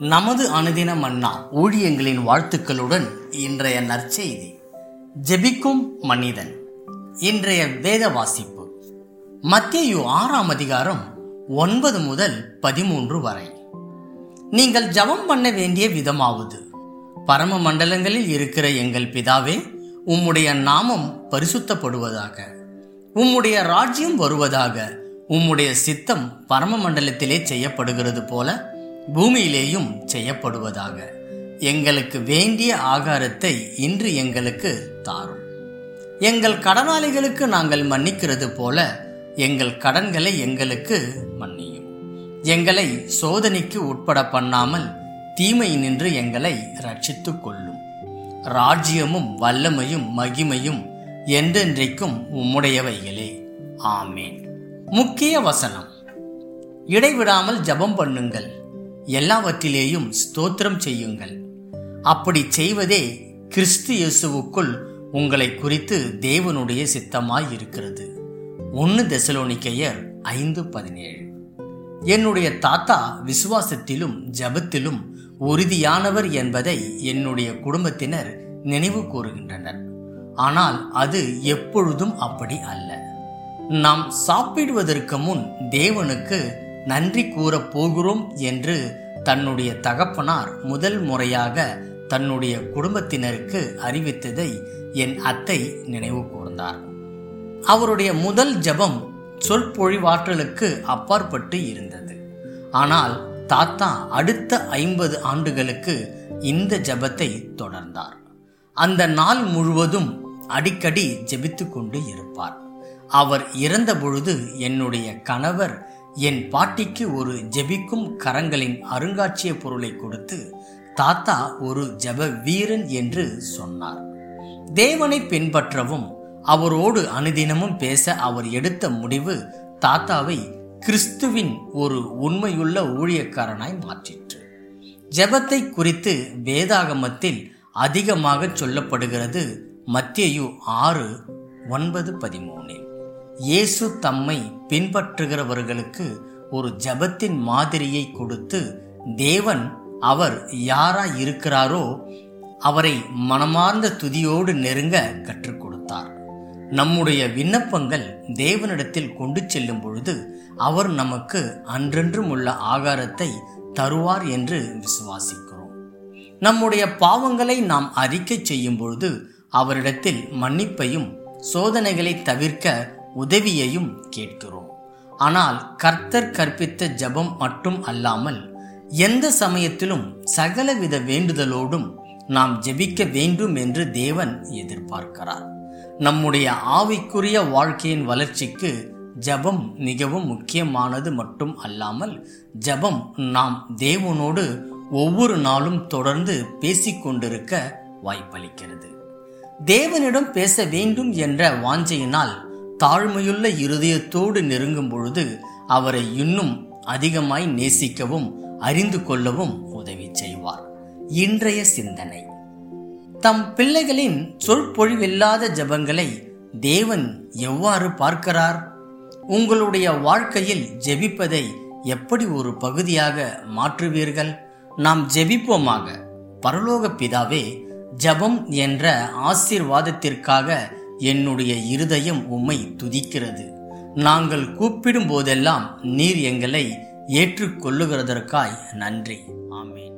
நமது அனுதின மன்னா ஊழியங்களின் வாழ்த்துக்களுடன் இன்றைய நற்செய்தி. ஜெபிக்கும் மனிதன். இன்றைய வேத வாசிப்பு. மத்தியு ஆறாம் அதிகாரம் ஒன்பது முதல் பதிமூன்று வரை. நீங்கள் ஜபம் பண்ண வேண்டிய விதமாவது. பரம மண்டலங்களில் இருக்கிற எங்கள் பிதாவே உம்முடைய நாமம் பரிசுத்தப்படுவதாக. உம்முடைய ராஜ்யம் வருவதாக. உம்முடைய சித்தம் பரம மண்டலத்திலே செய்யப்படுகிறது போல பூமியிலேயும் செய்யப்படுவதாக. எங்களுக்கு வேண்டிய ஆகாரத்தை இன்று எங்களுக்கு தாரும். எங்கள் கடனாளிகளுக்கு நாங்கள் மன்னிக்கிறது போல எங்கள் கடன்களை எங்களுக்கு மன்னியும். எங்களை சோதனைக்கு உட்பட பண்ணாமல் தீமை நின்று எங்களை ரட்சித்துக் கொள்ளும். ராஜ்யமும் வல்லமையும் மகிமையும் என்றென்றைக்கும் உம்முடையவைகளே. ஆமேன். முக்கிய வசனம். இடைவிடாமல் ஜெபம் பண்ணுங்கள். எல்லாவற்றிலேயும் ஸ்தோத்திரம் செய்யுங்கள். அப்படி செய்வதே கிறிஸ்து இயேசுவுக்குள் உங்களை குறித்து தேவனுடைய சித்தமாய் இருக்கிறது. ஒன்று தெசலோனிக்கையர் ஐந்து பதினேழு. என்னுடைய தாத்தா விசுவாசத்திலும் ஜபத்திலும் உறுதியானவர் என்பதை என்னுடைய குடும்பத்தினர் நினைவு கூறுகின்றனர். ஆனால் அது எப்பொழுதும் அப்படி அல்ல. நாம் சாப்பிடுவதற்கு முன் தேவனுக்கு நன்றி கூறப் போகிறோம் என்று தன்னுடைய தகப்பனார் முதல் முறையாக தன்னுடைய குடும்பத்தினருக்கு அறிவித்ததை என் அத்தை நினைவு கூர்ந்தார். அவருடைய முதல் ஜபம் சொற்பொழிவாற்றலுக்கு அப்பாற்பட்டு இருந்தது. ஆனால் தாத்தா அடுத்த ஐம்பது ஆண்டுகளுக்கு இந்த ஜபத்தை தொடர்ந்தார். அந்த நாள் முழுவதும் அடிக்கடி ஜெபித்து கொண்டு இருப்பார். அவர் இறந்த பொழுது என்னுடைய கணவர் என் பாட்டிக்கு ஒரு ஜெபிக்கும் கரங்களின் அருங்காட்சிய பொருளை கொடுத்து தாத்தா ஒரு ஜப வீரன் என்று சொன்னார். தேவனை பின்பற்றவும் அவரோடு அனுதினமும் பேச அவர் எடுத்த முடிவு தாத்தாவை கிறிஸ்துவின் ஒரு உண்மையுள்ள ஊழியக்காரனாய் மாற்றிற்று. ஜெபத்தை குறித்து வேதாகமத்தில் அதிகமாக சொல்லப்படுகிறது. மத்தியு ஆறு ஒன்பது பதிமூணில் இயேசு தம்மை பின்பற்றுகிறவர்களுக்கு ஒரு ஜபத்தின் மாதிரியை கொடுத்து தேவன் அவர் யாரா இருக்கிறாரோ அவரை மனமார்ந்த துதியோடு நெருங்க கற்றுக் கொடுத்தார் நம்முடைய விண்ணப்பங்கள் தேவனிடத்தில் கொண்டு செல்லும் பொழுது அவர் நமக்கு அன்றென்றும் உள்ள ஆகாரத்தை தருவார் என்று விசுவாசிக்கிறோம். நம்முடைய பாவங்களை நாம் அறிக்கை செய்யும் பொழுது அவரிடத்தில் மன்னிப்பையும் சோதனைகளை தவிர்க்க உதவியையும் கேட்கிறோம். ஆனால் கர்த்தர் கற்பித்த ஜபம் மட்டும் அல்லாமல் எந்த சமயத்திலும் சகலவித வேண்டுதலோடும் நாம் ஜெபிக்க வேண்டும் என்று தேவன் எதிர்பார்க்கிறார். நம்முடைய ஆவிக்குரிய வாழ்க்கையின் வளர்ச்சிக்கு ஜபம் மிகவும் முக்கியமானது மட்டும் அல்லாமல் ஜபம் நாம் தேவனோடு ஒவ்வொரு நாளும் தொடர்ந்து பேசிக்கொண்டிருக்க வாய்ப்பளிக்கிறது. தேவனிடம் பேச வேண்டும் என்ற வாஞ்சையினால் தாழ்மையுள்ள இருதயத்தோடு நெருங்கும் பொழுது அவரை இன்னும் அதிகமாய் நேசிக்கவும் அறிந்து கொள்ளவும் உதவி செய்வார். இன்றைய சிந்தனை. தம் பிள்ளைகளின் சொற்பொழிவில்லாத ஜபங்களை தேவன் எவ்வாறு பார்க்கிறார்? உங்களுடைய வாழ்க்கையில் ஜெபிப்பதை எப்படி ஒரு பகுதியாக மாற்றுவீர்கள்? நாம் ஜெபிப்போமாக. பரலோக பிதாவே ஜபம் என்ற ஆசீர்வாதத்திற்காக என்னுடைய இருதயம் உம்மை துதிக்கிறது. நாங்கள் கூப்பிடும் போதெல்லாம் நீர் எங்களை ஏற்றுக்கொள்ளுகிறதற்காய் நன்றி. ஆமேன்.